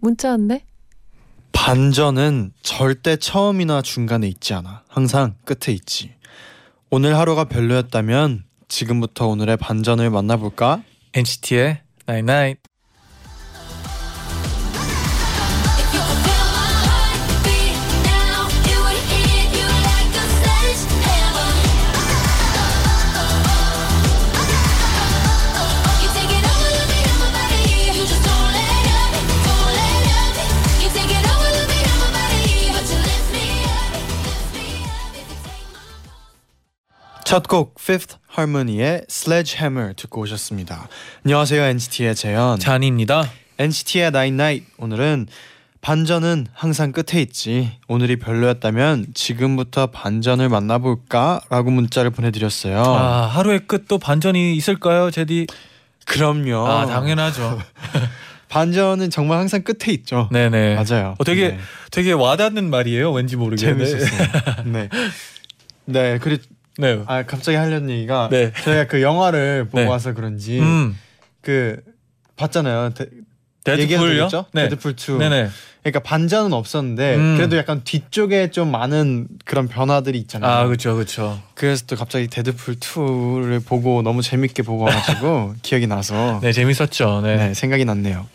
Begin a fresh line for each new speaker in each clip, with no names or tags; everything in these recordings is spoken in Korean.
문자 왔네.
반전은 절대 처음이나 중간에 있지 않아. 항상 끝에 있지. 오늘 하루가 별로였다면 지금부터 오늘의 반전을 만나볼까?
NCT의 Night Night.
If
첫 곡 Fifth Harmony의 Sledgehammer 듣고 오셨습니다. 안녕하세요 NCT의 재현.
잔입니다.
NCT의 Night Night 오늘은 반전은 항상 끝에 있지. 오늘이 별로였다면 지금부터 반전을 만나볼까?라고 문자를 보내드렸어요.
아 하루의 끝도 반전이 있을까요, 제디?
그럼요.
아 당연하죠.
반전은 정말 항상 끝에 있죠.
네네.
맞아요.
어, 되게
네.
되게 와닿는 말이에요. 왠지 모르게.
재밌었어요. 네. 네, 그리고
네. 네.
아 갑자기 하려는 얘기가
네.
저희가 그 영화를 보고
네.
와서 그런지
음.
그 봤잖아요. 데,
데드풀요? 네.
데드풀 2.
네네.
그러니까 반전은 없었는데
음.
그래도 약간 뒤쪽에 좀 많은 그런 변화들이 있잖아요.
아 그렇죠, 그렇죠.
그래서 또 갑자기 데드풀 2를 보고 너무 재밌게 보고 와가지고 기억이 나서
네 재밌었죠. 네.
네, 생각이 났네요.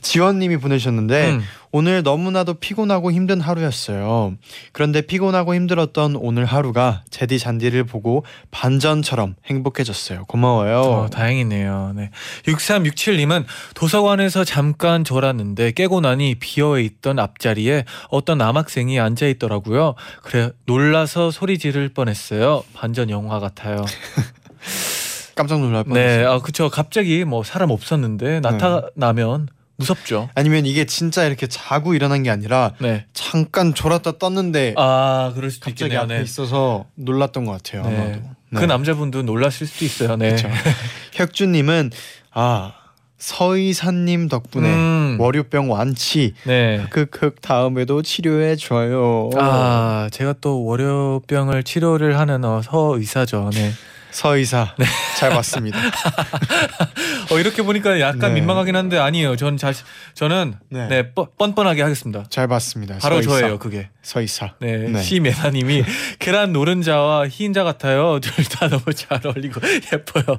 지원님이 보내셨는데
음.
오늘 너무나도 피곤하고 힘든 하루였어요. 그런데 피곤하고 힘들었던 오늘 하루가 제디 잔디를 보고 반전처럼 행복해졌어요. 고마워요.
어, 다행이네요. 네. 6367님은 도서관에서 잠깐 졸았는데 깨고 나니 비어 있던 앞자리에 어떤 남학생이 앉아 있더라고요. 그래 놀라서 소리 지를 뻔했어요. 반전 영화 같아요.
깜짝 놀랄 뻔했어요.
네, 아 그쵸. 갑자기 뭐 사람 없었는데 나타나면 무섭죠.
아니면 이게 진짜 이렇게 자고 일어난 게 아니라
네.
잠깐 졸았다 떴는데
아 그럴 수도
갑자기
있겠네요.
앞에
네.
있어서 놀랐던 것 같아요.
네.
아마도. 네.
그 남자분도 놀랐을 수도 있어요. 네.
그쵸. 혁주님은 아 서의사님 덕분에
음.
월요병 완치.
네.
극극 다음에도 치료해 줘요.
아 제가 또 월요병을 치료를 하는 어, 서의사죠. 네.
서의사 잘 봤습니다.
어 이렇게 보니까 약간
네.
민망하긴 한데 아니에요. 전 자신 저는
네.
네, 뻔, 뻔뻔하게 하겠습니다.
잘 봤습니다.
바로
서의사.
저예요, 그게.
서의사.
네,
네.
시메나님이 계란 노른자와 흰자 같아요. 둘 다 너무 잘 어울리고 예뻐요.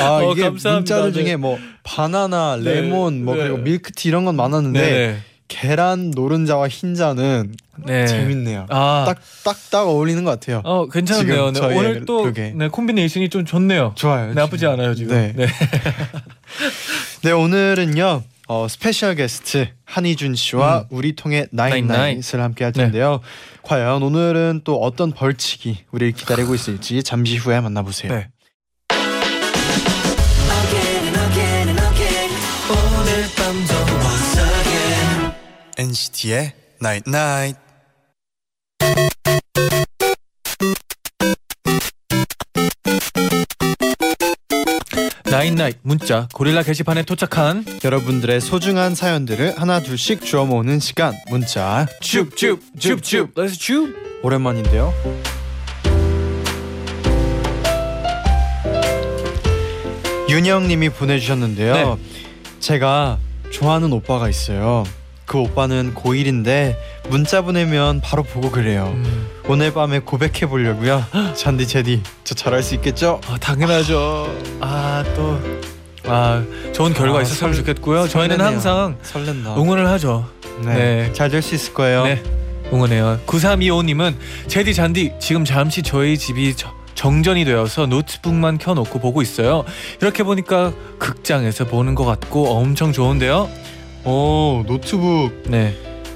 아
어,
이게
감사합니다.
문자들
네.
중에 뭐 바나나,
네.
레몬, 뭐
네.
그리고 밀크티 이런 건 많았는데
네,
계란 노른자와 흰자는
네.
재밌네요.
아,
딱딱딱 어울리는 것 같아요.
어 괜찮네요. 네, 오늘 또. 네, 콤비네이션이 좀 좋네요.
좋아요.
나쁘지
지금.
않아요 지금.
네.
네.
네 오늘은요 어, 스페셜 게스트 한희준 씨와
음.
우리
나잇나잇.
나잇나잇을 함께 할 텐데요. 과연 오늘은 또 어떤 벌칙이 우리를 기다리고 있을지 잠시 후에 만나보세요. NCT의 Night Night.
나인나잇 문자 고릴라 게시판에 도착한
여러분들의 소중한 사연들을 하나 둘씩 주워 모으는 시간 문자
줍줍줍줍 Let's 줍.
오랜만인데요. 윤영님이 보내주셨는데요.
네.
제가 좋아하는 오빠가 있어요. 그 오빠는 고1인데 문자 보내면 바로 보고 그래요.
음,
오늘 밤에 고백해 보려고요. 잔디 제디 저 잘할 수 있겠죠?
아, 당연하죠. 아 또. 아 좋은 결과
아,
있었으면
설-
좋겠고요. 저희는
설레네요.
항상
설렌다.
응원을 하죠.
네.
네.
잘 될 수 있을 거예요.
네, 응원해요. 9325님은 제디 잔디 지금 잠시 저희 집이 저- 정전이 되어서 노트북만 켜놓고 보고 있어요. 이렇게 보니까 극장에서 보는 것 같고 엄청 좋은데요.
오 노트북.
네,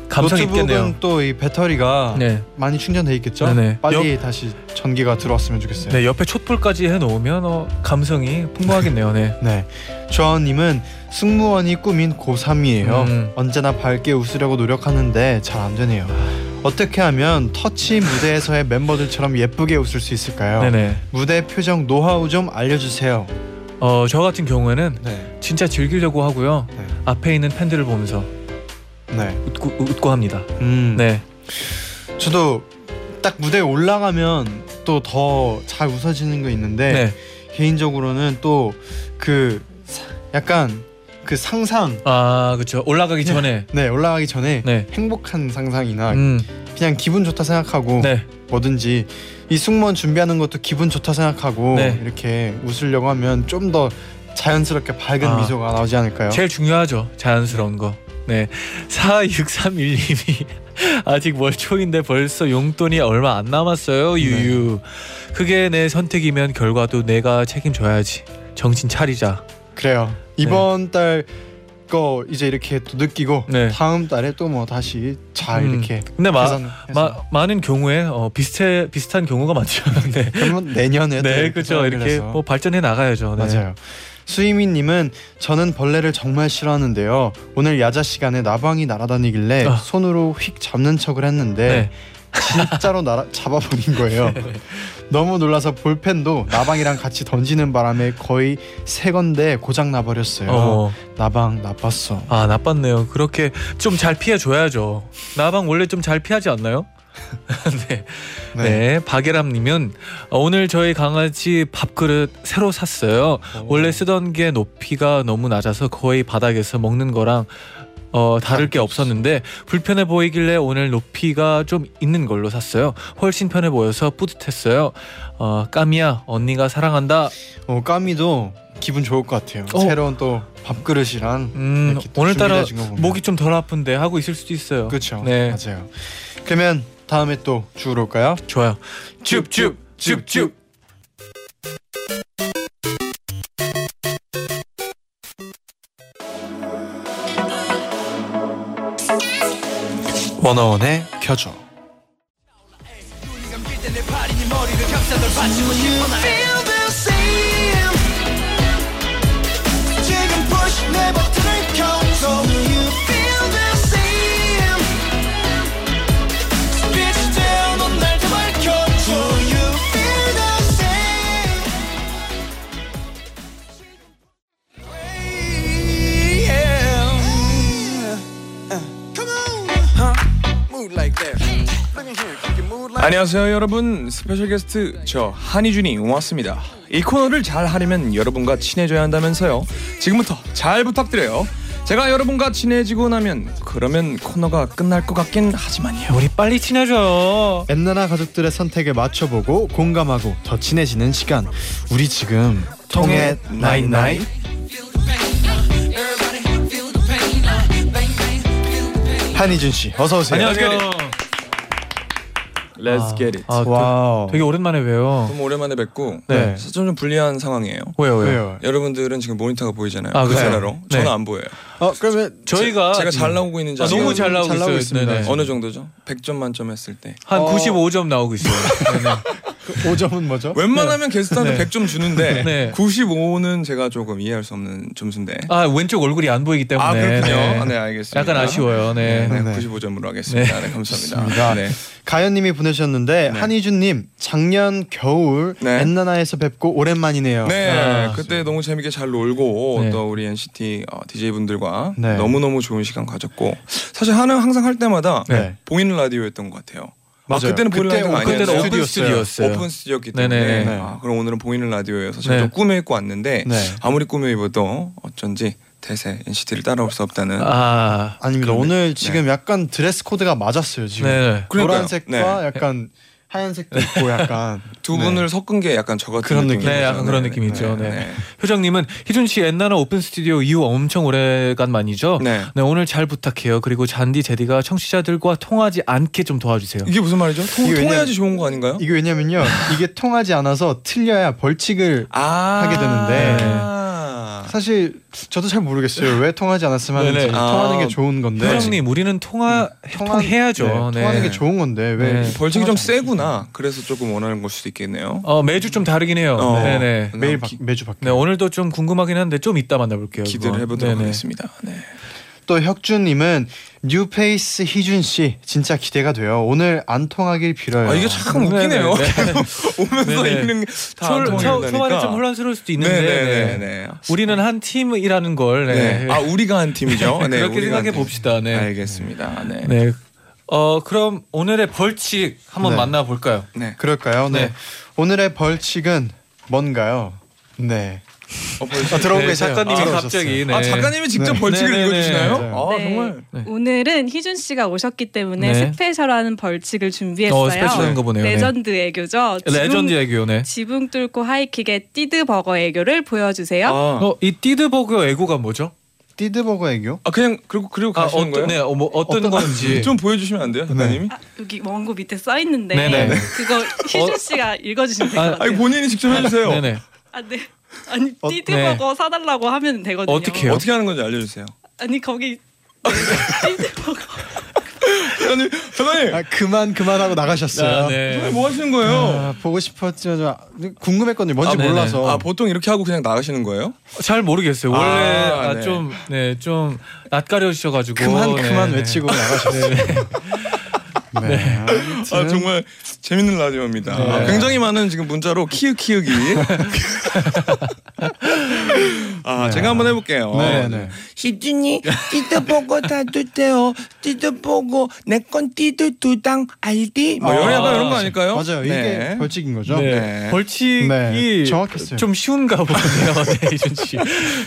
감성
노트북은
있겠네요.
또이 배터리가
네,
많이 충전돼 있겠죠?
네네.
빨리 다시 전기가 들어왔으면 좋겠어요.
네, 옆에 촛불까지 해놓으면 어, 감성이 풍부하겠네요. 네.
네. 조아원님은 승무원이 꿈인 고3이에요.
음.
언제나 밝게 웃으려고 노력하는데 잘 안 되네요. 어떻게 하면 터치 무대에서의 멤버들처럼 예쁘게 웃을 수 있을까요?
네네.
무대 표정 노하우 좀 알려주세요.
어, 저 같은 경우에는
네.
진짜 즐기려고 하고요.
네.
앞에 있는 팬들을 보면서
네.
웃고, 웃고 합니다.
음.
네.
저도 딱 무대에 올라가면 또 더 잘 웃어지는 거 있는데
네.
개인적으로는 또 그 약간 그 상상
아, 그렇죠. 올라가기 전에.
네 올라가기 전에
네.
행복한 상상이나
음.
그냥 기분 좋다 생각하고
네.
뭐든지 이 승무원 준비하는 것도 기분 좋다 생각하고
네.
이렇게 웃으려고 하면 좀 더 자연스럽게 밝은
아.
미소가 나오지 않을까요?
제일 중요하죠. 자연스러운 거. 네. 4631님이 아직 월 초인데 벌써 용돈이 얼마 안 남았어요. 유유.
네.
그게 내 선택이면 결과도 내가 책임져야지. 정신 차리자.
그래요. 이번 달 거 이제 이렇게 또 느끼고
네.
다음 달에 또 뭐 다시 잘
음.
이렇게
근데 마. 마, 많은 경우에 어, 비슷해 비슷한 경우가 많죠. 네.
그러면 내년에
네, 그렇죠. 이렇게 뭐 발전해 나가야죠. 네.
맞아요. 수이미님은 저는 벌레를 정말 싫어하는데요. 오늘 야자 시간에 나방이 날아다니길래
아.
손으로 휙 잡는 척을 했는데
네.
진짜로 날아 잡아버린 거예요. 너무 놀라서 볼펜도 나방이랑 같이 던지는 바람에 거의 새 건데 고장 나버렸어요.
어.
나방 나빴어.
아 나빴네요. 그렇게 좀 잘 피해 줘야죠. 나방 원래 좀 잘 피하지 않나요? 네. 네. 박예람님은 어, 오늘 저희 강아지 밥그릇 새로 샀어요. 원래 쓰던 게 높이가 너무 낮아서 거의 바닥에서 먹는 거랑 어, 다를 게 없었는데 불편해 보이길래 오늘 높이가 좀 있는 걸로 샀어요. 훨씬 편해 보여서 뿌듯했어요. 어, 까미야 언니가 사랑한다.
어, 까미도 기분 좋을 것 같아요.
어.
새로운 또 밥그릇이랑
음, 오늘따라. 목이 좀 덜 아픈데 하고 있을 수도 있어요.
그렇죠.
네.
맞아요. 그러면 다음에 또 주로 올까요?
좋아요. 줍줍 줍줍.
원어원의 켜줘.
안녕하세요 여러분 스페셜 게스트 저 한희준이 왔습니다 이 코너를 잘 하려면 여러분과 친해져야 한다면서요 지금부터 잘 부탁드려요 제가 여러분과 친해지고 나면 그러면 코너가 끝날 것 같긴 하지만요
우리 빨리 친해져요.
엔나나 가족들의 선택에 맞춰보고 공감하고 더 친해지는 시간. 우리 지금 통했나잇나잇. 한희준 씨, 어서 오세요.
안녕하세요.
Let's get it
아,
와우.
되게 오랜만에 봬요.
너무 오랜만에 뵙고
네.
사실 좀 불리한 상황이에요
왜요, 왜요?
왜요?
여러분들은 지금 모니터가 보이잖아요
아,
그
그래요?
카메라로
네.
저는 안 보여요
어 그러면
저희가
제가 잘 나오고 있는지
아, 너무
아세요?
잘 나오고
잘 나오고
있어요.
있습니다.
네네.
어느 정도죠? 100점 만점 했을 때
한
어.
95점 나오고 있어요. 네네.
5점은 뭐죠?
웬만하면 게스트한테
네.
100점 주는데
네.
95는 제가 조금 이해할 수 없는 점수인데.
아 왼쪽 얼굴이 안 보이기 때문에.
아 그렇군요.
네.
아, 네 알겠습니다.
약간 아쉬워요. 네.
네,
네.
95점으로 하겠습니다. 네. 감사합니다. 네.
가연님이 보내셨는데
네.
한희준님 작년 겨울
네.
엔나나에서 뵙고 오랜만이네요.
네,
아,
그때 너무 재밌게 잘 놀고
네.
또 우리 NCT 어, DJ 분들과
네.
너무 너무 좋은 시간 가졌고 사실 하는 항상 할 때마다
네.
보이는 라디오였던 것 같아요. 아,
맞아요.
그때는 보이는 아니었어요.
그때는 오픈
스튜디오였어요.
오픈 스튜디오였기 때문에
네네.
네.
아, 그럼 오늘은 보이는 라디오여서 제가
네.
좀 꾸며 입고 왔는데
네.
아무리 꾸며 입어도 어쩐지 대세 NCT를 따라올 수 없다는
아.
아닙니다.
그런데,
오늘 지금 약간 드레스 코드가 맞았어요. 지금
네.
노란색과
네.
약간 하얀색도 있고 약간
두
네.
분을 섞은 게 약간 저 같은
그런
느낌이죠.
네, 약간 그런 느낌이죠. 네. 효정님은 희준 씨 옛날에 오픈 스튜디오 이후 엄청 오래간만이죠.
네.
네, 오늘 잘 부탁해요. 그리고 잔디 제디가 청취자들과 통하지 않게 좀 도와주세요.
이게 무슨 말이죠? 통,
이게
통해야지 좋은 거 아닌가요?
이게 왜냐면요 이게 통하지 않아서 틀려야 벌칙을
아
하게 되는데.
아.
사실 저도 잘 모르겠어요. 왜 통하지 않았으면 하는지
네네.
통하는 게
아,
좋은 건데.
회장님 우리는 통화 통해야죠.
네, 통하는
네.
게 좋은 건데 왜
네.
벌칙이 좀 세구나. 그래서 조금 원하는 걸 수도 있겠네요.
어 매주 좀 다르긴 해요.
어.
네네.
않- 매일 바,
기-
매주 바뀌어.
네 오늘도 좀 궁금하긴 한데 좀 이따 만나볼게요.
기대를. 해보도록
네네.
하겠습니다. 네.
또 혁준님은 뉴페이스 희준 씨 진짜 기대가 돼요. 오늘 안 통하길 빌어요.
아 이게 참
네네.
웃기네요.
네.
오면서
네네.
읽는
초, 초,
게다안
초반에 좀 혼란스러울 수도 있는데
네네네.
네. 우리는 한 팀이라는 걸 네.
네. 아 우리가 한 팀이죠. 네,
그렇게 생각해. 봅시다. 네.
알겠습니다. 네.
네. 어 그럼 오늘의 벌칙 한번
네.
만나 볼까요?
네.
그럴까요? 네.
네.
오늘의 벌칙은 뭔가요? 네.
어, 벌칙.
아, 들어오고
네,
계세요.
작가님이
아,
갑자기 네.
아 작가님이 직접
네.
벌칙을
네네네.
읽어주시나요?
맞아요.
아
네.
정말.
네.
오늘은 희준 씨가 오셨기 때문에
네.
스페셜한 벌칙을 준비했어요.
어, 스페셜한 거 보네요. 네.
레전드 애교죠.
레전드 애교네.
지붕 뚫고 하이킥의 띠드 버거 애교를 보여주세요.
아,
어, 이 띠드버거 애교가 뭐죠?
띠드버거 애교?
아 그냥 그리고 그리고
아,
가시는
어떤
거예요?
네, 어, 뭐 어떤, 건지.
좀 보여주시면 안 돼요, 작가님이?
아, 여기 원고 밑에 써 있는데
네네.
그거 희준 씨가 읽어주시면 될것
아,
같아요.
아니 본인이 직접 해주세요.
네네.
아, 네. 아니
어,
띠드
네.
버거 사달라고 하면 되거든요.
어떻게 해요?
어떻게 하는 건지 알려주세요.
아니 거기 띠드 버거
작가님, 작가님,
아 그만 그만하고 나가셨어요.
아, 네.
뭐 하시는 거예요?
아, 보고 싶었죠. 저 궁금했거든요. 뭔지
아.
몰라서.
아 보통 이렇게 하고 그냥 나가시는 거예요?
잘 모르겠어요. 원래
아,
아,
네.
좀 네, 좀 낯가려 주셔 가지고
그만 그만 외치고 나가셨어요. 네. 아무튼
아 정말 재밌는 라디오입니다.
네.
아, 굉장히 많은 지금 문자로 키읔 키읔이. 아 제가 한번 해볼게요.
네, 네.
희준이 띠드 보고 다두대요 띠드 보고 내 건 띠드 두당 알디
뭐 이런
아,
약간 이런 거 아닐까요?
맞아요. 이게
네.
벌칙인 거죠.
네.
네.
벌칙이
네, 정확했어요.
좀 쉬운가 보네요, 네, 이준 씨.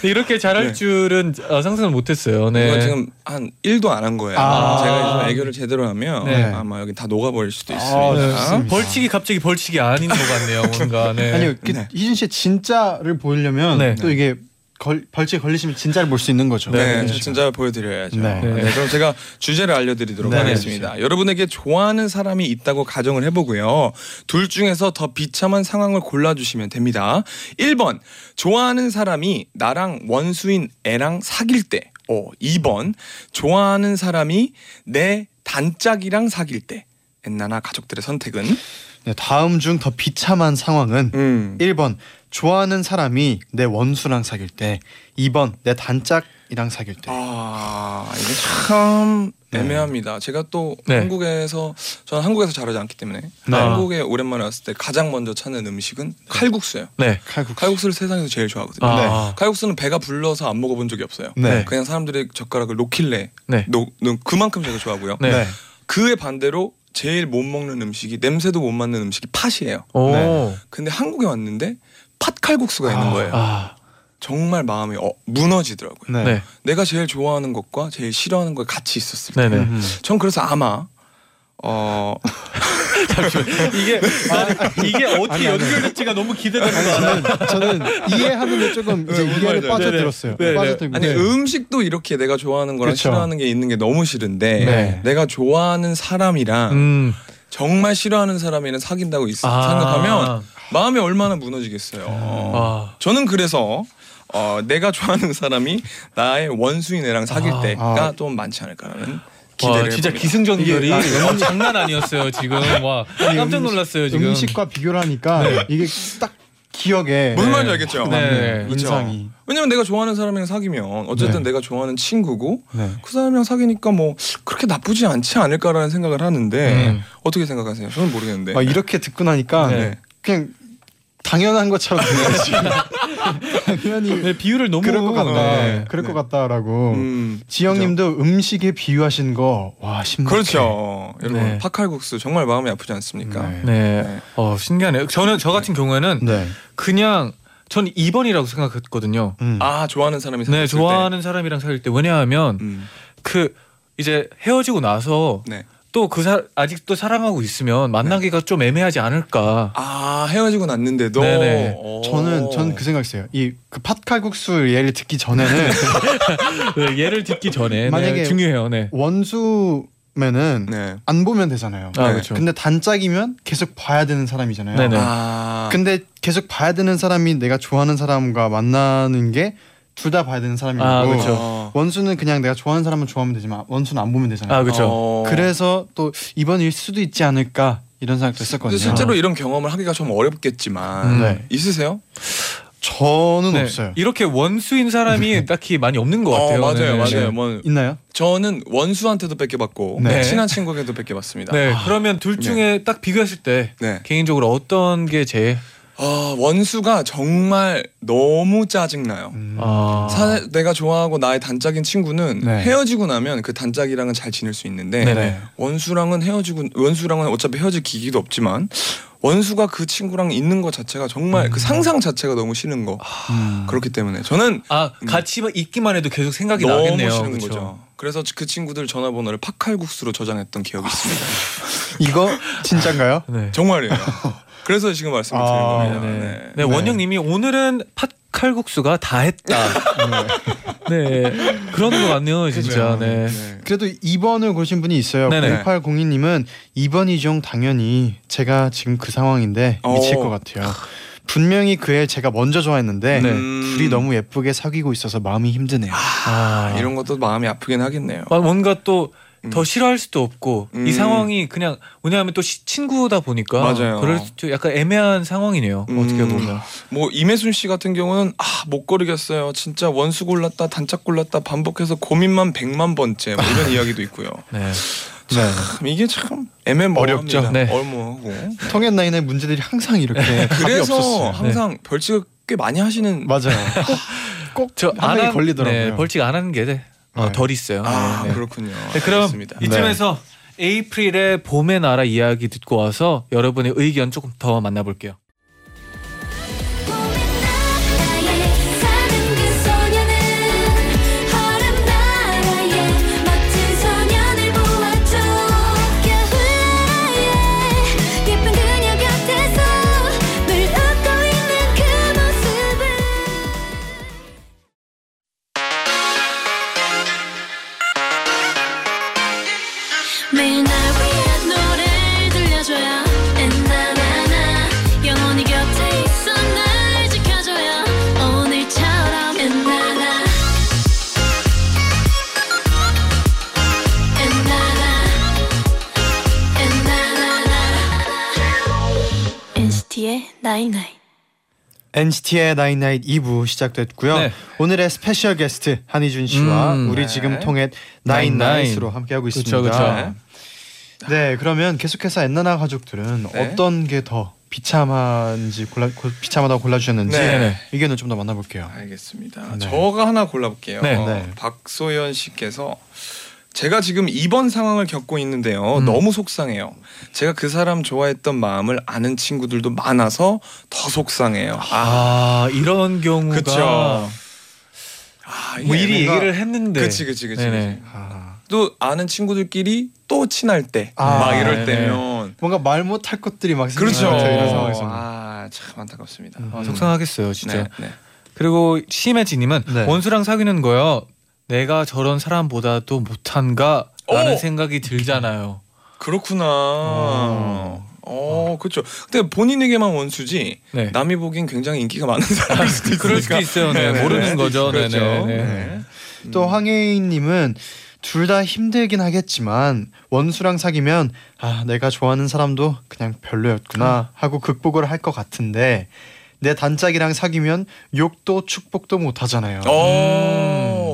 이렇게 잘할
네.
줄은 어, 상상을 못했어요. 네.
지금 한 1도 안 한 거예요.
아.
제가 좀 애교를 제대로 하면
네.
아마 여기 다 녹아버릴 수도
아,
있습니다.
좋습니다.
벌칙이 갑자기 벌칙이 아닌 것 같네요, 뭔가. 네.
아니요. 그
네.
희준 씨의 진짜를 보이려면
네.
또 이게 걸, 벌칙 걸리시면 진짜를 볼 수 있는 거죠.
네,
네.
저 진짜 보여드려야죠.
네.
네. 그럼 제가 주제를 알려드리도록
네,
하겠습니다. 여러분에게 좋아하는 사람이 있다고 가정을 해보고요. 둘 중에서 더 비참한 상황을 골라주시면 됩니다. 1번, 좋아하는 사람이 나랑 원수인 애랑 사귈 때. 어, 2번, 좋아하는 사람이 내 단짝이랑 사귈 때. 엔나나 가족들의 선택은?
네, 다음 중 더 비참한 상황은
음.
1번 좋아하는 사람이 내 원수랑 사귈 때 2번 내 단짝이랑 사귈 때
아 이게 참
네.
애매합니다. 제가 또
네.
한국에서 저는 한국에서 자라지 않기 때문에
네.
한국에 오랜만에 왔을 때 가장 먼저 찾는 음식은 칼국수예요.
네.
칼국수
칼국수를 세상에서 제일 좋아하거든요.
아.
칼국수는 배가 불러서 안 먹어본 적이 없어요.
네.
그냥 사람들이 젓가락을 놓길래
네.
놓, 놓- 그만큼 제가 좋아하고요.
네.
네.
그에 반대로 제일 못 먹는 음식이 냄새도 못 맡는 음식이 팥이에요.
오.
네.
근데 한국에 왔는데 팥 칼국수가 있는
아.
거예요.
아.
정말 마음이 어, 무너지더라고요.
네.
네.
내가 제일 좋아하는 것과 제일 싫어하는 걸 같이 있었을 때.
네네.
음.
전 그래서 아마 어
이게 나, 이게 어떻게. 연결될지가 너무 기대되는 거야.
저는 저는 이해하는데 조금 이제
네, 뭔
이해를 빠져들었어요.
네네.
빠져들고
아니
네.
음식도 이렇게 내가 좋아하는 거랑
그쵸.
싫어하는 게 있는 게 너무 싫은데
네.
내가 좋아하는 사람이랑
음.
정말 싫어하는 사람이랑 사귄다고 있,
아.
생각하면 마음이 얼마나 무너지겠어요.
아.
저는 그래서 어, 내가 좋아하는 사람이 나의 원수인 애랑 사귈
아.
때가
아.
좀 많지 않을까라는
와,
기대를
진짜
해봅니다.
기승전결이
아,
어, 장난 아니었어요 지금 와 깜짝 놀랐어요 지금
음식과 비교를 하니까 이게 딱 기억에
무슨
네.
말인지 알겠죠?
네.
인상이
왜냐면 내가 좋아하는 사람이랑 사귀면 어쨌든
네.
내가 좋아하는 친구고
네.
그 사람이랑 사귀니까 뭐 그렇게 나쁘지 않지 않을까라는 생각을 하는데
음.
어떻게 생각하세요? 저는 모르겠는데.
막 이렇게 듣고 나니까
네.
그냥 당연한 것처럼 당연히
네, 비유를 너무
그럴 것 같다
네.
그럴
네.
것 같다라고
음,
지영님도 음식에 비유하신 거와 신박해
그렇죠. 여러분
네.
팥칼국수 정말 마음이 아프지 않습니까?
네.
네.
네.
어 신기하네요 저는 저 같은 경우에는
네.
그냥 전 2번이라고 생각했거든요
음.
아 좋아하는 사람이
네 좋아하는 사람이랑 사귈 때 왜냐하면
때. 음,
그 이제 헤어지고 나서
네.
또 그 사 아직도 사랑하고 있으면 만나기가 좀 애매하지 않을까
아 헤어지고 났는데도
네네.
어.
저는 저는 그 생각했어요. 이 그 팥칼국수 예를 듣기 전에는
네, 예를 듣기 전에
만약에
네, 중요해요 네.
원수 면은
네.
안 보면 되잖아요.
아
네.
그렇죠
근데 단짝이면 계속 봐야 되는 사람이잖아요.
네네.
아
근데 계속 봐야 되는 사람이 내가 좋아하는 사람과 만나는 게 둘 다 봐야 되는 사람이고
아, 그쵸.
어.
원수는 그냥 내가 좋아하는 사람만 좋아하면 되지만 원수는 안 보면 되잖아요.
아 그렇죠.
어.
그래서 또 이번일 수도 있지 않을까 이런 생각도 했었거든요.
실제로 이런 경험을 하기가 좀 어렵겠지만
음.
네.
있으세요?
저는
네,
없어요.
이렇게 원수인 사람이 딱히 많이 없는 것 같아요.
어, 맞아요,
네,
맞아요.
네.
뭐
있나요?
저는 원수한테도 뺏겨봤고
네.
친한 친구에게도 뺏겨봤습니다.
네, 그러면 둘 중에 딱 비교했을 때
네.
개인적으로 어떤 게 제일
아 원수가 정말 너무 짜증나요.
음.
아,
사, 내가 좋아하고 나의 단짝인 친구는
네.
헤어지고 나면 그 단짝이랑은 잘 지낼 수 있는데
네네.
원수랑은 헤어지고 원수랑은 어차피 헤어질 기기도 없지만 원수가 그 친구랑 있는 것 자체가 정말 그 상상 자체가 너무 싫은 거
음.
그렇기 때문에 저는
아 같이 있기만 해도 계속 생각이
너무
나겠네요.
싫은
그쵸?
거죠. 그래서 그 친구들 전화번호를 팥칼국수로 저장했던 기억이 있습니다.
이거 진짠가요?
네.
정말이에요. 그래서 지금 말씀을 드린
아,
겁니다.
네, 네.
네.
네, 원영님이 오늘은 팥칼국수가 다 했다. 네, 그런 것 같네요, 진짜. 네.
네.
그래도 2번을 고르신 분이 있어요.
네네.
0802님은 2번이종 당연히 제가 지금 그 상황인데 미칠
어.
것 같아요. 분명히 그 애 제가 먼저 좋아했는데
네.
음.
둘이 너무 예쁘게 사귀고 있어서 마음이 힘드네요.
아,
이런 것도 마음이 아프긴 하겠네요.
아, 뭔가 또 더
음.
싫어할 수도 없고
음.
이 상황이 그냥 왜냐하면 또 시- 친구다 보니까
맞아요.
그럴 수 약간 애매한 상황이네요.
음.
어떻게 보면.
뭐 임혜순 씨 같은 경우는 아못 고르겠어요. 진짜 원수 골랐다 단짝 골랐다 반복해서 고민만 백만 번째 뭐 이런 이야기도 있고요.
네.
참 이게 참 애매모호합니다.
어렵죠.
네.
얼모하고.
통했나인의 문제들이 항상 이렇게 답이
그래서
없었어요.
항상 벌칙을 꽤 많이 하시는
맞아요.
저한안 한-
걸리더라고요.
네, 벌칙 안 하는 게 네, 어,
네.
덜 있어요.
아
네, 네.
그렇군요.
네, 그럼
알겠습니다.
이쯤에서 에이프릴의 봄의 나라 이야기 듣고 와서 여러분의 의견 조금 더 만나볼게요.
NCT의
나인나잇 2부 시작됐고요.
네.
오늘의 스페셜 게스트 한희준 씨와
음,
우리
네.
지금
통했나잇나잇.
나잇나잇으로 함께하고
그쵸,
있습니다.
그쵸.
네, 그러면 계속해서 엔나나 가족들은
네.
어떤 게 더 비참한지 골라 고- 비참하다고 골라주셨는지
네.
네.
의견을 좀 더 만나볼게요.
알겠습니다.
네.
저가 하나 골라볼게요.
네.
어,
네.
박소연 씨께서 제가 지금 이번 상황을 겪고 있는데요.
음.
너무 속상해요. 제가 그 사람 좋아했던 마음을 아는 친구들도 많아서 더 속상해요. 아,
아 이런 경우가
그쵸. 아,
뭐 미리
뭔가-
얘기를 했는데.
그치 그치 그치. 그치.
아,
또 아는 친구들끼리 또 친할 때,
아,
막 이럴
네네.
때면
뭔가 말 못할 것들이 막
그렇죠.
이런 상황에서.
아, 참 안타깝습니다.
아, 속상하겠어요, 진짜.
네, 네.
그리고 심혜진님은
네.
원수랑 사귀는 거요. 내가 저런 사람보다도 못한가 라는
오!
생각이 들잖아요.
그렇구나.
어.
어, 그렇죠. 근데 본인에게만 원수지
네.
남이 보기엔 굉장히 인기가 많은 사람일 수도 있으니까.
그럴 수도 있어요. 네,
네,
모르는
네.
거죠.
그렇죠.
네, 네, 네.
네.
또 황혜인님은 둘 다 힘들긴 하겠지만 원수랑 사귀면 아 내가 좋아하는 사람도 그냥 별로였구나 하고 극복을 할 것 같은데 내 단짝이랑 사귀면 욕도 축복도 못 하잖아요.
어.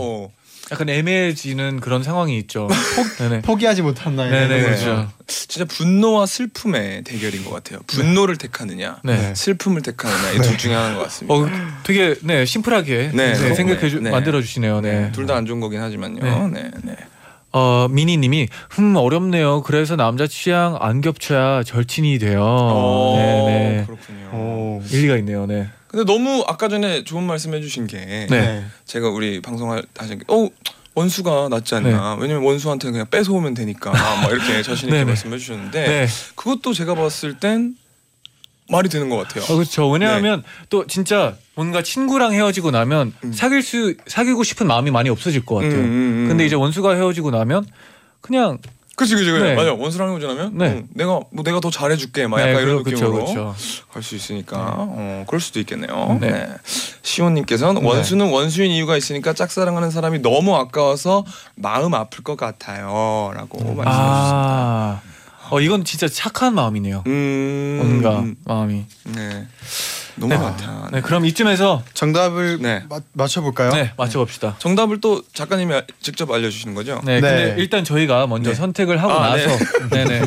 약간 애매해지는 그런 상황이 있죠. 네네.
포기하지 못한 나이.
네네 그렇죠.
진짜 분노와 슬픔의 대결인 것 같아요. 분노를 택하느냐,
네.
슬픔을 택하느냐 이 둘 중에 하나인 것 같습니다.
어 되게 네 심플하게
네,
네,
네,
생각해 주
네.
만들어 주시네요. 네.
둘 다 안 좋은 거긴 하지만요.
네.
네, 네.
어 미니님이 흠 어렵네요. 그래서 남자 취향 안 겹쳐야 절친이 돼요.
어,
네네.
그렇군요.
오.
일리가 있네요. 네.
근데 너무 아까 전에 좋은 말씀 해주신 게
네.
제가 우리 방송할 하신 게 어. 원수가 낫지 않나 왜냐면 원수한테 그냥 뺏어오면 되니까 막 이렇게 자신 있게
네네.
말씀해 주셨는데
네.
그것도 제가 봤을 땐 말이 되는 것 같아요.
어, 그렇죠. 왜냐하면 또 진짜 뭔가 친구랑 헤어지고 나면
음.
사귈 수 사귀고 싶은 마음이 많이 없어질 것 같아요.
음, 음, 음.
근데 이제 원수가 헤어지고 나면 그냥
그치 그치 그래
네.
맞아 원수랑 헤어지려면
네.
응, 내가 뭐 내가 더 잘해줄게 막 약간 이런
그렇죠,
느낌으로
그렇죠.
갈수 있으니까 어 그럴 수도 있겠네요.
네.
네. 시온님께서는 원수는 원수인 이유가 있으니까 짝사랑하는 사람이 너무 아까워서 마음 아플 것 같아요라고 말씀해주셨습니다.
아, 어 이건 진짜 착한 마음이네요.
음
뭔가 마음이.
네 너무 많다.
네, 그럼 이쯤에서
정답을
네.
마- 맞춰볼까요?
네 맞춰봅시다.
정답을 또 작가님이 아- 직접 알려주시는 거죠?
네,
네.
근데 일단 저희가 먼저
네.
선택을 하고
아,
나서, 네, 네,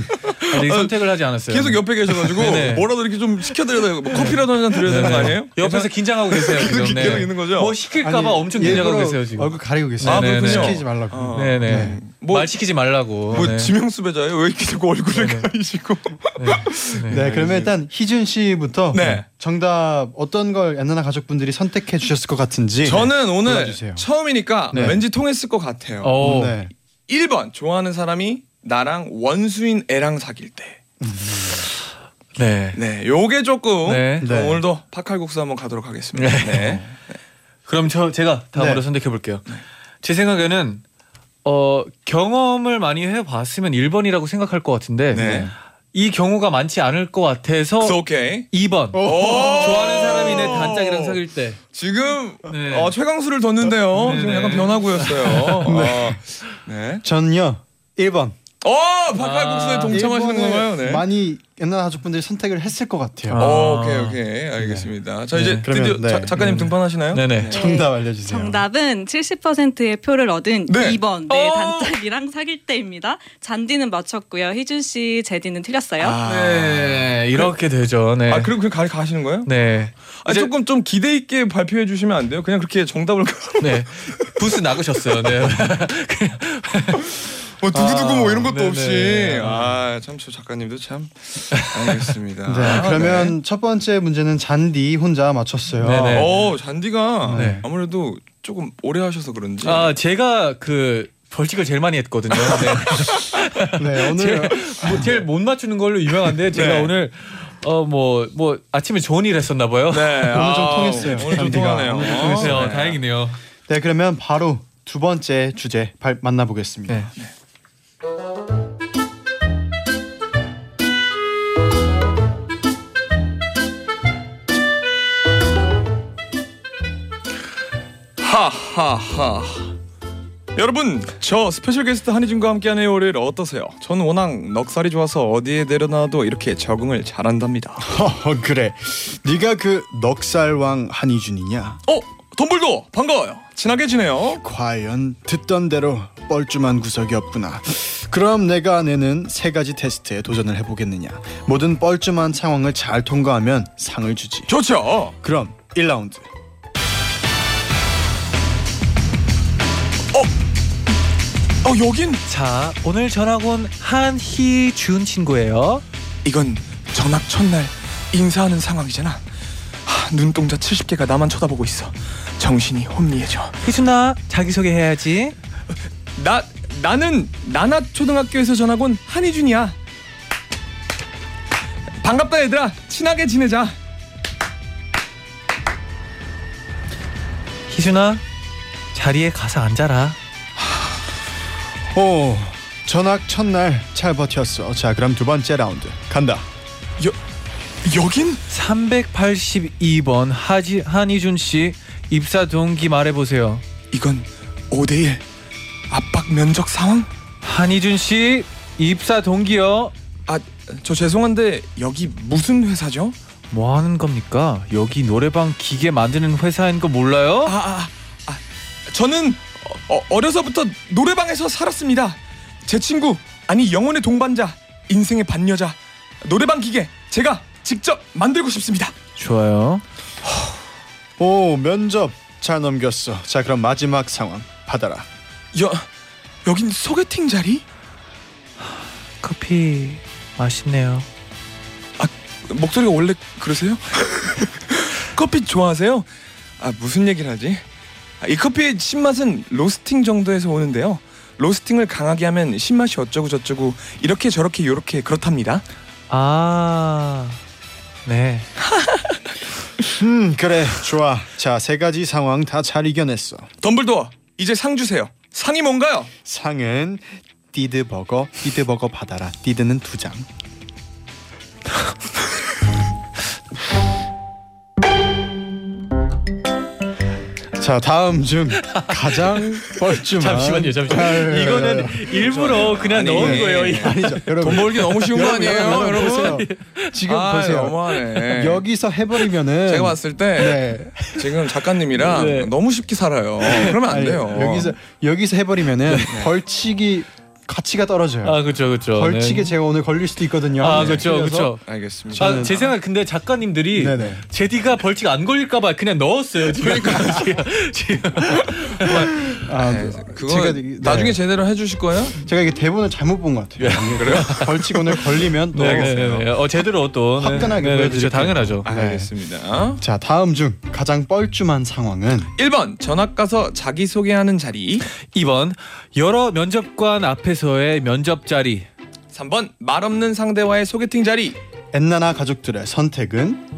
아직
아,
선택을 하지 않았어요.
계속 옆에 계셔가지고
네네.
뭐라도 이렇게 좀 시켜드려야 뭐 커피라도 한 잔 드려야 되는 거 아니에요?
옆에서 긴장하고 계세요 지금.
계속 계속 있는 거죠?
뭐 시킬까봐 엄청 긴장하고 계세요 지금.
얼굴 가리고 계세요.
아,
네, 네,
그렇군요.
시키지 말라고.
어.
네네.
네.
뭐-
말 시키지 말라고.
뭐
네.
지명수 배자예요? 왜 이렇게 자꾸 얼굴을
네.
가리시고?
네, 그러면 일단 희준 씨부터
네.
정답 어떤 걸 엔나나 가족분들이 선택해 주셨을 것 같은지
저는 오늘
골라주세요.
처음이니까
네.
왠지 통했을 것 같아요.
어.
네.
1번 좋아하는 사람이 나랑 원수인 애랑 사귈 때.
네.
네, 요게 조금
네.
어,
네.
오늘도 파칼국수 한번 가도록 하겠습니다.
네.
네.
그럼 저 제가 다음으로
네.
선택해 볼게요. 제 생각에는 어 경험을 많이 해봤으면 1번이라고 생각할 것 같은데
네.
이 경우가 많지 않을 것 같아서
It's okay.
2번 좋아하는 사람이 내 단짝이랑 사귈 때
지금
네.
어, 최강수를 뒀는데요.
네,
지금
네.
약간 변화구였어요. 네. 네.
전요 1번.
어, 파칼국수에
아,
동참하시는 건가요? 네.
많이 엔나나 가족분들이 선택을 했을 것 같아요.
아.
어, 오케이 오케이 알겠습니다. 자 이제
네.
드디어
그러면, 네.
자- 작가님 등판하시나요?
네네.
정답 알려주세요.
정답은 70%의 표를 얻은
네.
2번 내
어.
단짝이랑 사귈 때입니다. 잔디는 맞췄고요. 희준 씨, 제디는 틀렸어요.
아,
네 이렇게 되죠. 네.
아 그럼 그냥 가, 가시는 거예요?
네.
아
이제-
조금 좀 기대 있게 발표해 주시면 안 돼요? 그냥 그렇게 정답을
네. 부스 나가셨어요. 네.
뭐 두구두구 뭐 이런 것도
네네.
없이 아참 저 작가님도 참 알겠습니다.
네, 그러면 첫 번째 문제는 잔디 혼자 맞췄어요.
네네.
어 잔디가
네.
아무래도 조금 오래 하셔서 그런지
아 제가 그 벌칙을 제일 많이 했거든요. 네.
네, 오늘
제일, 뭐 제일 못 맞추는 걸로 유명한데 제가
네.
오늘 어뭐뭐 아침에 좋은 일 했었나 봐요.
네,
오늘 좀
아,
통했어요.
오늘 좀. 통하네요.
오늘 좀
그래서
네.
다행이네요.
네, 그러면 바로 두 번째 주제 발, 만나보겠습니다.
네.
하하하. 여러분, 저 스페셜 게스트 한희준과 함께하는 월요일 어떠세요? 저는 워낙 넉살이 좋아서 어디에 내려놔도 이렇게 적응을 잘한답니다.
어, 그래. 네가 그 넉살왕 한희준이냐?
어, 덤블도어 반가워요. 친하게 지내요.
과연 듣던 대로 뻘쭘한 구석이 없구나. 그럼 내가 내는 세 가지 테스트에 도전을 해보겠느냐? 모든 뻘쭘한 상황을 잘 통과하면 상을 주지.
좋죠.
그럼 1라운드.
어, 여긴
자 오늘 전학 온 한희준 친구예요.
이건 전학 첫날 인사하는 상황이잖아. 하, 눈동자 70개가 나만 쳐다보고 있어. 정신이 혼미해져.
희준아 자기소개 해야지.
나 나는 나나 초등학교에서 전학 온 한희준이야. 반갑다 얘들아. 친하게 지내자.
희준아 자리에 가서 앉아라.
오, 전학 첫날 잘 버텼어. 자, 그럼 두 번째 라운드 간다.
여 여긴
382번 하지 한희준 씨 입사 동기 말해보세요.
이건 5대1 압박 면접 상황?
한희준 씨 입사 동기요.
아, 저 죄송한데 여기 무슨 회사죠?
뭐 하는 겁니까? 여기 노래방 기계 만드는 회사인 거 몰라요?
아, 아, 아 저는 어, 어려서부터 노래방에서 살았습니다. 제 친구 아니 영혼의 동반자, 인생의 반여자, 노래방 기계 제가 직접 만들고 싶습니다.
좋아요.
오, 면접 잘 넘겼어. 자, 그럼 마지막 상황 받아라.
여 여긴 소개팅 자리?
커피 맛있네요.
목소리가 원래 그러세요? 커피 좋아하세요? 아 무슨 얘기를 하지? 아, 이 커피의 신맛은 로스팅 정도에서 오는데요. 로스팅을 강하게 하면 신맛이 어쩌고 저쩌고 이렇게 저렇게 요렇게 그렇답니다.
아, 네.
음, 그래. 좋아. 자, 세 가지 상황 다 잘 이겨냈어.
덤블도어 이제 상 주세요. 상이 뭔가요?
상은 띠드 버거 띠드 버거 받아라 띠드는 두 장. 자 다음 중 가장 뻘쭘한
잠시만요, 잠시만요.
아유,
이거는 일부러 그냥 넣은 거예요.
이-
이거.
아니죠 여러분
돈 벌기 너무 쉬운 거 아니에요, 여러분?
보세요. 지금
아,
보세요
너무하네.
여기서 해버리면은
제가 봤을 때
네.
지금 작가님이랑
네.
너무 쉽게 살아요. 그러면 안
아니,
돼요.
여기서 여기서 해버리면은 벌칙이 가치가 떨어져요.
아 그렇죠, 그렇죠.
벌칙에
네.
제가 오늘 걸릴 수도 있거든요.
아 그렇죠. 그렇죠.
알겠습니다.
아, 제 생각 근데 작가님들이
네네.
제디가 벌칙 안 걸릴까봐 그냥 넣었어요. 지금. 지금, 지금.
아,
네,
그-
그거
제가 네.
나중에 제대로 해주실 거예요?
제가 이게 대본을 잘못 본 것 같아요. 그래요? 벌칙 오늘 걸리면 또
네, 네, 네, 네. 어 제대로 또 네.
화끈하게
네, 네,
보여드릴게요.
당연하죠.
아,
네.
알겠습니다.
자 다음 중 가장 뻘쭘한 상황은
1번 전학 가서 자기 소개하는 자리.
2번 여러 면접관 앞에 서의 면접 자리.
3번 말 없는 상대와의 소개팅 자리.
엔나나 가족들의 선택은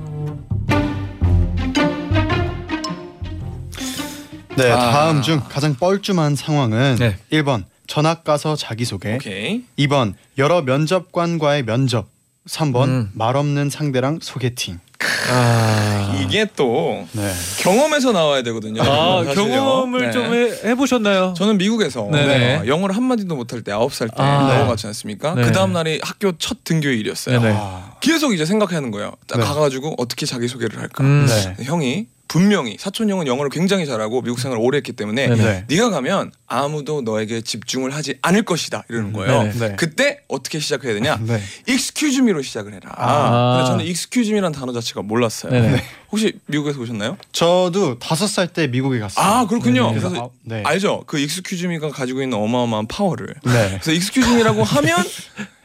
네
아.
다음 중 가장 뻘쭘한 상황은
네.
1번 전학 가서 자기소개
오케이.
2번 여러 면접관과의 면접 3번
음.
말 없는 상대랑 소개팅
아,
이게 또
네.
경험에서 나와야 되거든요.
아. 경험을
네.
좀 해, 해보셨나요?
저는 미국에서
네네.
어, 영어를 한 마디도 못할 때 아홉 살때
아.
넘어갔지 않습니까?
네.
그 다음 날이 학교 첫 등교일이었어요.
아,
계속 이제 생각하는 거예요. 딱
네.
가가지고 어떻게 자기 소개를 할까.
음.
네.
형이 분명히 사촌 형은 영어를 굉장히 잘하고 미국 생활을 오래 했기 때문에
네네.
네가 가면 아무도 너에게 집중을 하지 않을 것이다 이러는 거예요.
네네.
네.
그때 어떻게 시작해야 되냐?
네.
excuse me로 시작을 해라.
아.
근데 저는 excuse me라는 단어 자체가 몰랐어요.
네네.
혹시 미국에서 오셨나요?
저도 다섯 살 때 미국에 갔어요.
아 그렇군요.
네.
그래서
아, 네.
알죠? 그 excuse me가 가지고 있는 어마어마한 파워를.
네.
그래서 excuse me라고 하면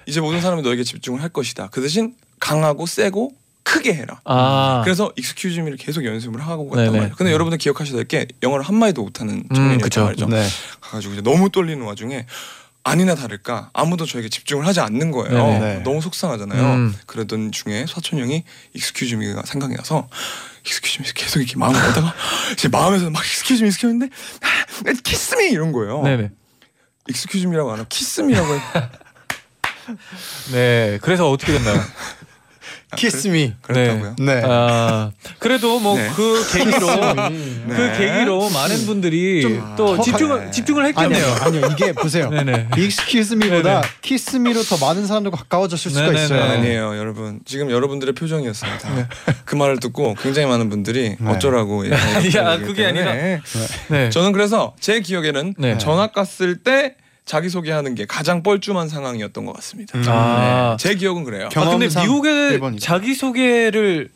이제 모든 사람이 너에게 집중을 할 것이다. 그 대신 강하고 세고 크게 해라.
아,
그래서 excuse me를 계속 연습을 하고 갔단
네네.
말이에요. 근데 여러분들 기억하셔야 될 게 영어를 한 마디도 못하는 청년이었단
그쵸.
말이죠.
네.
가가지고 이제 너무 떨리는 와중에 아니나 다를까 아무도 저에게 집중을 하지 않는 거예요.
네네.
네.
너무 속상하잖아요.
음.
그러던 중에 사촌 형이 excuse me가 생각이 나서 excuse me 계속 이렇게 마음을 먹다가 제 마음에서 막 excuse me excuse me인데 아, kiss me 이런 거예요.
네네.
excuse me라고 안 하고 kiss me라고 해.
네. 그래서 어떻게 됐나요?
키스 미.
그랬다고요.
네.
아, 그래도 뭐
네.
그 계기로
네.
그 계기로 많은 분들이
또더
집중을
가-
집중을
아니요,
했겠네요.
아니요. 이게 보세요.
네네.
Excuse me보다
네네.
Kiss me로 더 많은 사람들과 가까워졌을 수가
네네네.
있어요.
아니에요, 여러분. 지금 여러분들의 표정이었습니다. 그 말을 듣고 굉장히 많은 분들이
네.
어쩌라고
아니야,
얘기하기
그게
때문에
아니라. 네.
저는 그래서 제 기억에는
네.
전학 갔을 때 자기 소개하는 게 가장 뻘쭘한 상황이었던 것 같습니다.
아.
제 기억은 그래요.
경-
아, 근데
경험상
미국에
일본이다.
자기 소개를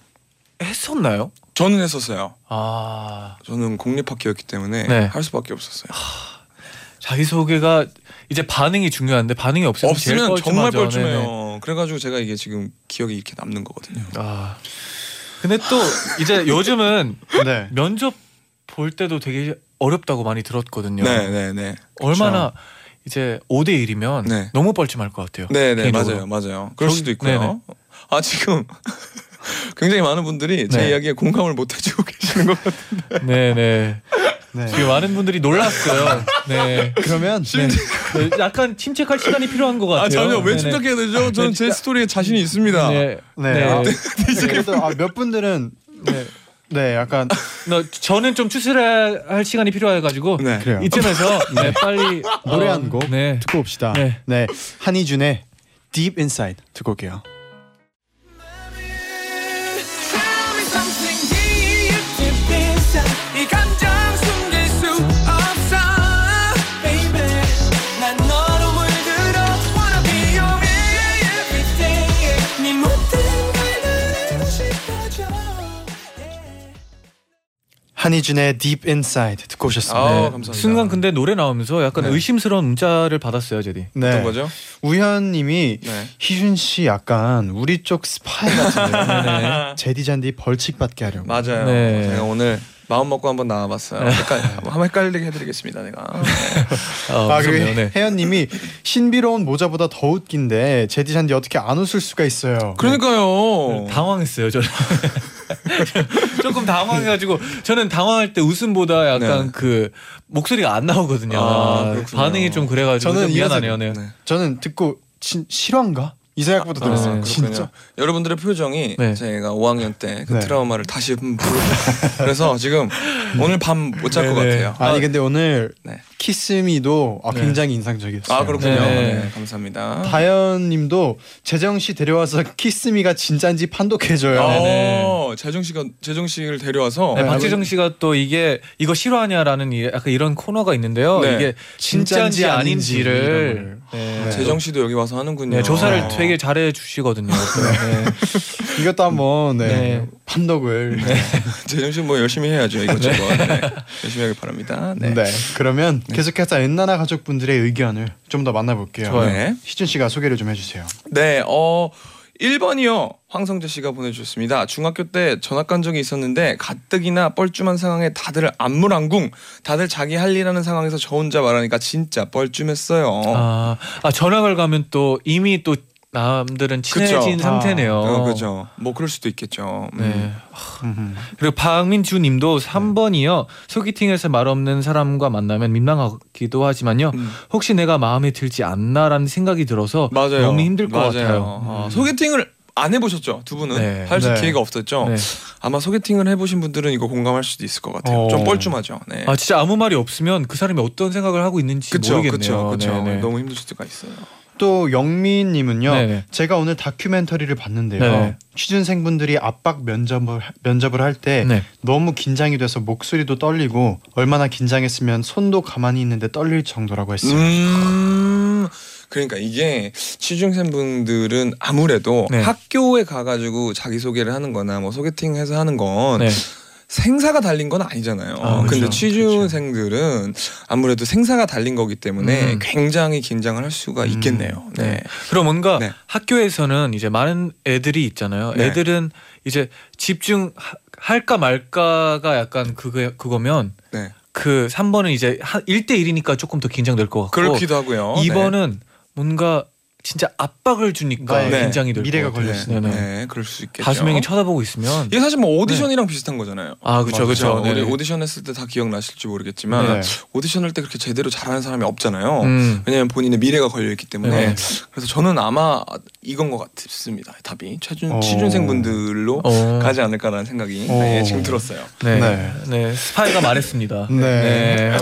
했었나요?
저는 했었어요.
아,
저는 공립학교였기 때문에
네.
할 수밖에 없었어요.
자기 소개가 이제 반응이 중요한데 반응이 없으면 제일
없으면 정말
뻘쭘하죠.
뻘쭘해요. 그래가지고 제가 이게 지금 기억이 이렇게 남는 거거든요.
아. 근데 또 이제 요즘은
네.
면접 볼 때도 되게 어렵다고 많이 들었거든요.
네, 네, 네.
얼마나 이제 5대 1이면
네.
너무 뻘쭘할 것 같아요.
네, 네. 맞아요, 맞아요. 그럴
저기-
수도 있고요.
네네.
아 지금 굉장히 많은 분들이 제
네.
이야기에 공감을 못 해주고 계시는 것 같아요.
네, 네.
네.
지금 많은 분들이 놀랐어요. 네.
그러면
네. 네, 약간 침착할 시간이 필요한 것 같아요.
아 전혀 왜
네네.
침착해야 되죠? 저는 제 스토리에 자신이 있습니다.
네.
네.
네.
아, 아, 몇 분들은
네.
네 약간
너, 저는 좀 추스할 시간이 필요해가지고
네.
그래요.
이쯤에서 네, 빨리
노래
어,
한곡
네.
듣고 옵시다.
네.
네. 한희준의 Deep Inside 듣고 올게요. 한희준의 Deep Inside 듣고 오셨습니다.
아우,
네.
감사합니다.
순간 근데 노래 나오면서 약간
네.
의심스러운 문자를 받았어요, 제디.
네.
어떤 거죠?
우현님이
네.
희준 씨 약간 우리 쪽 스파이 같은데요.
네.
제디 잔디 벌칙 받게 하려고.
맞아요.
네.
제가 오늘 마음 먹고 한번 나와봤어요. 헷갈, 한번 헷갈리게 해드리겠습니다, 내가. 네.
어,
아 그리고
무섭네요. 네.
혜연님이 신비로운 모자보다 더 웃긴데 제디 잔디 어떻게 안 웃을 수가 있어요.
그러니까요.
당황했어요 저는 조금 당황해가지고 저는 당황할 때 웃음보다 약간
네.
그 목소리가 안 나오거든요
아, 그렇군요.
반응이 좀 그래가지고
저는
좀 미안하네요 네.
네.
저는 듣고 진, 실화인가 이 생각부터 들었어요.
네.
그렇군요.
진짜.
여러분들의 표정이
네.
제가 5학년 때 그
네.
트라우마를 다시 한번 그래서 지금 오늘 밤 못 잘 것. 같아요.
아니 근데 오늘
네.
키스미도 아,
네.
굉장히 인상적이었어요.
아 그렇군요.
네.
네, 감사합니다.
다현님도 재정 씨 데려와서 키스미가 진짠지 판독해줘요.
어, 재정 씨가 재정 씨를 데려와서
네, 박재정 씨가 또 이게 이거 싫어하냐라는 이- 약간 이런 코너가 있는데요
네.
이게 진짜인지
진짜인지
아닌지를 네.
네.
재정 씨도 여기 와서 하는군요.
네, 조사를
어.
되게 잘해 주시거든요 네.
이것도 한번 네.
네.
판독을.
재정 씨뭐 열심히 해야죠 이것저것 네. 열심히 하길 바랍니다.
네.
네.
그러면 계속해서 엔나나 가족분들의 의견을 좀 더 만나볼게요.
좋아요.
네.
희준 씨가 소개를 좀 해주세요.
네, 어 1번이요. 황성재 씨가 보내주셨습니다. 중학교 때 전학 간 적이 있었는데 가뜩이나 뻘쭘한 상황에 다들 안물안궁, 다들 자기 할 일 하는 상황에서 저 혼자 말하니까 진짜 뻘쭘했어요.
아, 아 전학을 가면 또 이미 또 남들은 친해진
그쵸.
상태네요
어, 그죠. 뭐 그럴 수도 있겠죠. 음.
네. 그리고 박민주님도 3번이요. 소개팅에서 말 없는 사람과 만나면 민망하기도 하지만요.
음.
혹시 내가 마음에 들지 않나라는 생각이 들어서
맞아요.
너무 힘들 것
맞아요.
같아요.
아, 소개팅을 안 해보셨죠? 두 분은
네.
할수
네.
기회가 없었죠.
네.
아마 소개팅을 해보신 분들은 이거 공감할 수도 있을 것 같아요.
어.
좀 뻘쭘하죠. 네.
아 진짜 아무 말이 없으면 그 사람이 어떤 생각을 하고 있는지
그쵸,
모르겠네요.
그쵸.
네네.
너무 힘들 수가 있어요.
또 영민님은요.
네네.
제가 오늘 다큐멘터리를 봤는데요.
네네.
취준생분들이 압박 면접을 면접을 할때
네.
너무 긴장이 돼서 목소리도 떨리고 얼마나 긴장했으면 손도 가만히 있는데 떨릴 정도라고 했어요.
음. 그러니까 이게 취준생분들은 아무래도
네.
학교에 가가지고 자기 소개를 하는-거나 뭐 소개팅해서 하는 건
네.
생사가 달린 건 아니잖아요.
아, 그렇죠.
근데 취준생들은 아무래도 생사가 달린 거기 때문에
음.
굉장히 긴장을 할 수가 있겠네요. 네.
네. 그럼 뭔가
네.
학교에서는 이제 많은 애들이 있잖아요.
네.
애들은 이제 집중 하- 할까 말까가 약간 그거 그거면
네.
그 3번은 이제 1대 1이니까 조금 더 긴장될 것 같고
그렇기도 하고요.
2번은 뭔가 진짜 압박을 주니까
네.
긴장이 될
미래가
것 같아요.
걸렸을
네.
네네.
네. 그럴 수 있겠죠.
다수 명이 쳐다보고 있으면
이게 사실 뭐 오디션이랑 비슷한 거잖아요.
아 그렇죠 그렇죠.
우리 오디션 했을 때 다 기억나실지 모르겠지만
네.
오디션 할 때 그렇게 제대로 잘하는 사람이 없잖아요.
음.
왜냐하면 본인의 미래가 걸려 있기 때문에
네.
그래서 저는 아마 이건 것 같습니다. 답이 취준
어.
취준생 분들로
어.
가지 않을까라는 생각이
어.
네, 지금 들었어요.
네.
네.
네. 스파이가 말했습니다.
네.
네.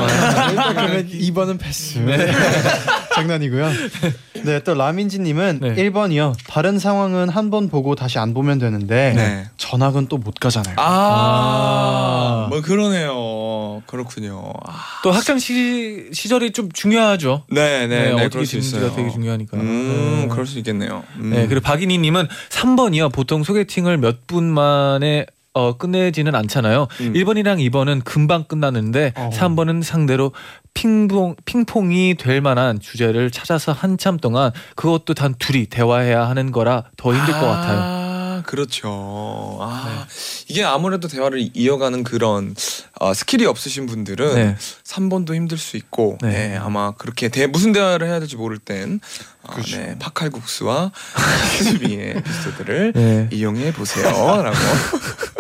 일단 그러면 2번은 패스. 장난이고요. 네, 또 라민지님은
네.
1번이요. 다른 상황은 한 번 보고 다시 안 보면 되는데
네.
전학은 또 못 가잖아요.
아,
아.
뭐 그러네요. 그렇군요. 아,
또 학창 시, 시절이 좀 중요하죠.
네, 네, 네,
어떻게
그럴 수
지는지가
있어요.
되게 중요하니까.
음,
네.
그럴 수 있겠네요. 음.
네, 그리고 박인희님은 3번이요. 보통 소개팅을 몇 분 만에 어, 끝내지는 않잖아요.
음.
1번이랑 2번은 금방 끝나는데
어.
3번은 상대로 핑퐁, 핑퐁이 될 만한 주제를 찾아서 한참 동안 그것도 단 둘이 대화해야 하는 거라 더 힘들 것 같아요.
아, 그렇죠. 아, 이게 아무래도 대화를 이어가는 그런 어, 스킬이 없으신 분들은
네.
3번도 힘들 수 있고,
네.
네. 아마 그렇게 대, 무슨 대화를 해야 될지 모를 땐, 어,
그렇죠.
네, 팥칼국수와 키즈비의 에피소드를
네.
이용해 보세요라고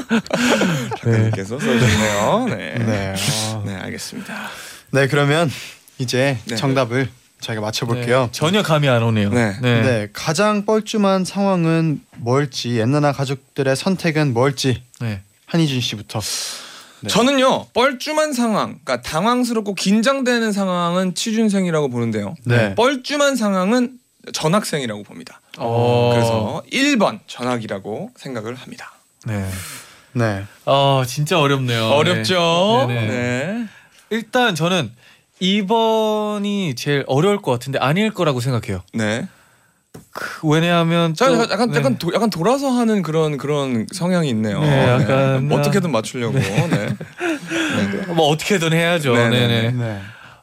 작가님께서 써주셨네요. 네. 네.
네. 어.
알겠습니다.
네, 그러면 이제
네.
정답을 저희가 맞춰볼게요.
네, 전혀 감이 안 오네요.
네.
네. 가장 뻘쭘한 상황은 뭘지 엔나나 가족들의 선택은 뭘지
네.
한희준 씨부터. 네.
저는요 뻘쭘한 상황, 그러니까 당황스럽고 긴장되는 상황은 취준생이라고 보는데요.
네.
뻘쭘한 상황은 전학생이라고 봅니다.
어.
그래서 1번 전학이라고 생각을 합니다.
네.
네.
아, 진짜 어렵네요.
어렵죠?
네.
네.
네. 일단 저는 2번이 제일 어려울 것 같은데 아닐 거라고 생각해요.
네.
그, 왜냐하면
자,
또-
약간 약간,
네.
약간, 도, 약간 돌아서 하는 그런 그런 성향이 있네요.
네, 약간-
어떻게든 맞추려고. 네. 네.
뭐 어떻게든 해야죠.
네,
네네.
네,
네.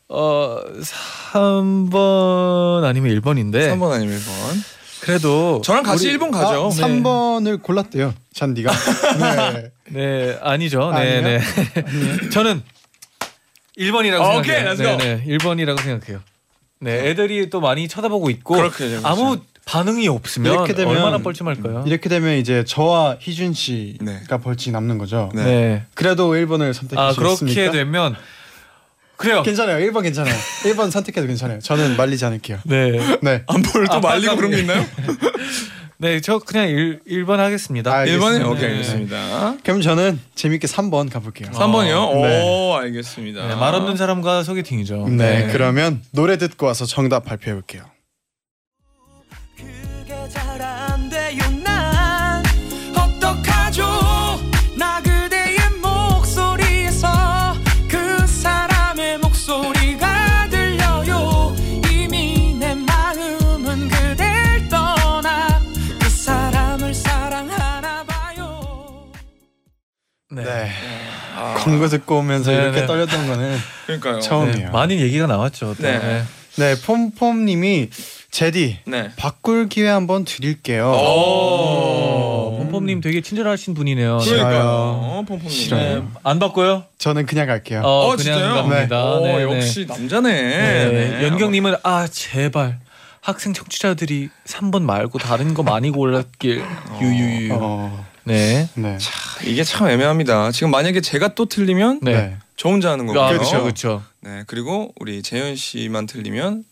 어 3번 아니면 1번인데
3번 아니면 1번.
그래도
저랑 같이 1번 가죠.
아, 3번을 골랐대요. 잔디가. 네.
네, 아니죠.
아니에요?
네, 네. 저는 1번이라고
아,
생각해요.
오케이, go.
네, 네. 1번이라고 생각해요. 네, 애들이 또 많이 쳐다보고 있고
그렇게 되고
아무 반응이 없으면
이렇게 되면
얼마나 뻘쭘할까요?
이렇게 되면 이제 저와 희준 씨가
네.
벌칙 남는 거죠.
네.
네.
그래도 1번을 선택해
아? 그렇게 되면 그래요.
괜찮아요. 1번 괜찮아요. 1번 선택해도 괜찮아요. 저는 말리지 않을게요.
네.
네.
안보를 또
아,
말리고. 그런 게 있나요?
네, 저 그냥 1, 1번 하겠습니다.
아,
1번에
알겠습니다.
오케이
네.
알겠습니다.
그럼 저는 재밌게 3번 가볼게요.
3번이요?
네.
오 알겠습니다.
네, 말 없는 사람과 소개팅이죠.
네, 그러면 노래 듣고 와서 정답 발표해 볼게요. 광고 듣고 오면서
네,
이렇게
네.
떨렸던 거는
그러니까요.
처음이에요.
네, 많은 얘기가 나왔죠. 또.
네.
네.
네, 폼폼님이 제디
네.
바꿀 기회 한번 드릴게요.
오.
어, 폼폼님 되게 친절하신 분이네요. 네.
싫어요.
그러니까요. pompom님.
싫어요.
네, 안 바꿔요?
저는 그냥 갈게요.
어,
어,
그냥
진짜요?
갑니다.
오,
네, 네.
역시 남자네.
네.
네.
연경님은 아 제발 학생 청취자들이 3번 말고 다른 거 많이 골랐길 유유유.
어,
네.
네.
이게 참 애매합니다. 지금 만약에 제가 또 틀리면
네.
네.
저 혼자 하는 거고요.
아, 그렇죠, 그렇죠.
네 그리고 우리 재현 씨만 틀리면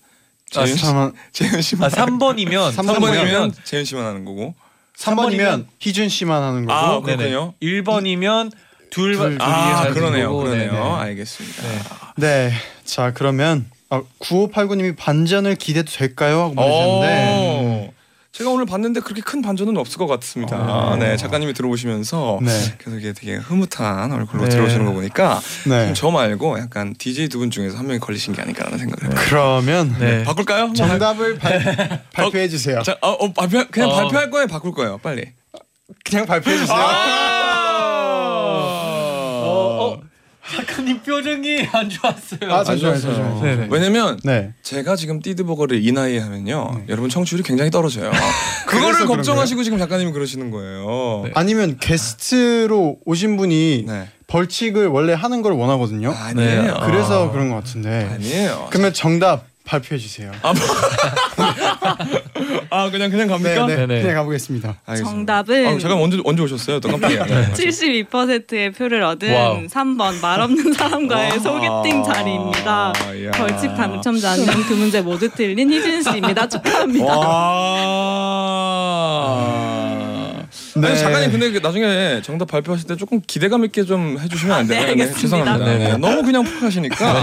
아,
재현, 씨,
잠깐만.
재현 씨만
아 3번이면
삼
3번이면 재현 씨만 하는 거고
3번이면 희준 씨만 하는 거고
아, 그렇군요.
1번이면 둘,
둘,
아 그러네요
거고,
그러네요
네, 네.
알겠습니다
네.
네. 자, 그러면 아, 9589님이 반전을 기대도 될까요? 하고 보내주셨는데
오. 제가 오늘 봤는데 그렇게 큰 반전은 없을 것 같습니다.
어.
네, 작가님이 들어오시면서
네.
계속 이게 되게 흐뭇한 얼굴로
네.
들어오시는 거 보니까
네.
저 말고 약간 DJ 두 분 중에서 한 명이 걸리신 게 아닐까라는 생각을 해요.
그러면
네.
바꿀까요? 한번
정답을 발, 발표해 주세요.
자, 어, 어, 발표 그냥
어.
발표할 거예요, 바꿀 거예요, 빨리.
그냥 발표해 주세요.
어, 작가님 표정이 안 좋았어요.
아,
안 좋았어요.
잠시만요.
네네.
왜냐면
네.
제가 지금 띠드버거를 이 나이에 하면요, 여러분 청취율이 굉장히 떨어져요. 그거를 걱정하시고 지금 작가님이 그러시는 거예요.
네.
아니면 게스트로 오신 분이
네.
벌칙을 원래 하는 걸 원하거든요.
아니에요.
네.
그래서
아.
그런 것 같은데.
아니에요.
그러면 정답 발표해 주세요.
아 그냥 그냥 갑니까?
네, 네,
네네.
그냥 가보겠습니다.
알겠습니다.
정답은
아, 잠깐 언제 언제 오셨어요? 또 깜빡이야.
72%의 표를 얻은
wow.
3번 말 없는 사람과의
와.
소개팅 자리입니다.
야.
벌칙 당첨자는 두 문제 모두 틀린 희준 씨입니다. 축하합니다.
와.
네.
아니 작가님 근데 그 나중에 정답 발표하실 때 조금 기대감 있게 좀 해주시면 안
아, 네,
되나요? 죄송합니다.
네,
네,
네.
너무 그냥 푹 하시니까.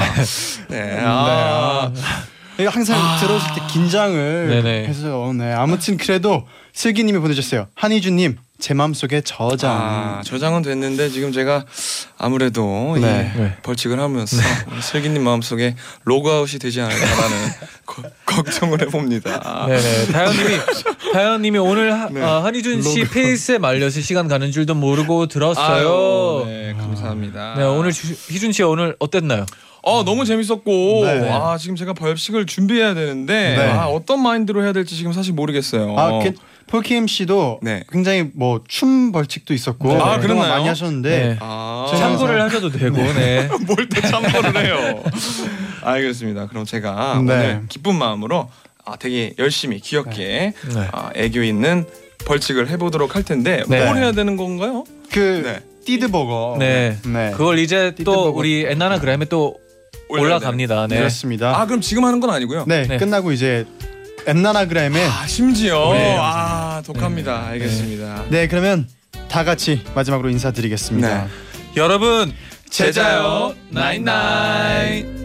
네. 아.
이거 항상 들어오실 때 긴장을
네네.
해서 네 아무튼 그래도 슬기님이 보내주셨어요. 한희준님 제 마음속에 저장.
아, 저장은 됐는데 지금 제가 아무래도
네.
이
네.
벌칙을 하면서 우리 슬기님 마음속에 로그아웃이 되지 않을까라는 거- 걱정을 해봅니다.
네네. 다현님이 다현님이 오늘 하,
네.
아, 한희준 씨 페이스에 말려서 시간 가는 줄도 모르고 들었어요.
아유, 네, 감사합니다.
네, 오늘 주, 희준 씨 오늘 어땠나요?
어 너무 재밌었고
네.
아 지금 제가 벌칙을 준비해야 되는데
네.
아, 어떤 마인드로 해야 될지 지금 사실 모르겠어요.
아, 그, 폴킴 씨도
네.
굉장히 뭐 춤 벌칙도 있었고
네.
아,
그동안
그랬나요?
많이 하셨는데
네.
아,
참고를 하셔도 되고, 네.
뭘 또 참고를 해요. 알겠습니다. 그럼 제가
네.
오늘 기쁜 마음으로 아, 되게 열심히 귀엽게
네.
아, 애교 있는 벌칙을 해보도록 할 텐데
네.
뭘 해야 되는 건가요?
그
네.
띠드버거.
네.
네.
그걸 이제 또
띠드버거.
우리 엔나나 그램에 또 올라갑니다. 네.
그렇습니다.
아 그럼 지금 하는 건 아니고요.
네,
네.
끝나고 이제 엔나나그램에
아 심지어
네.
아 독합니다. 알겠습니다.
네 그러면 다 같이 마지막으로 인사드리겠습니다.
네.
여러분
제자요
나잇나잇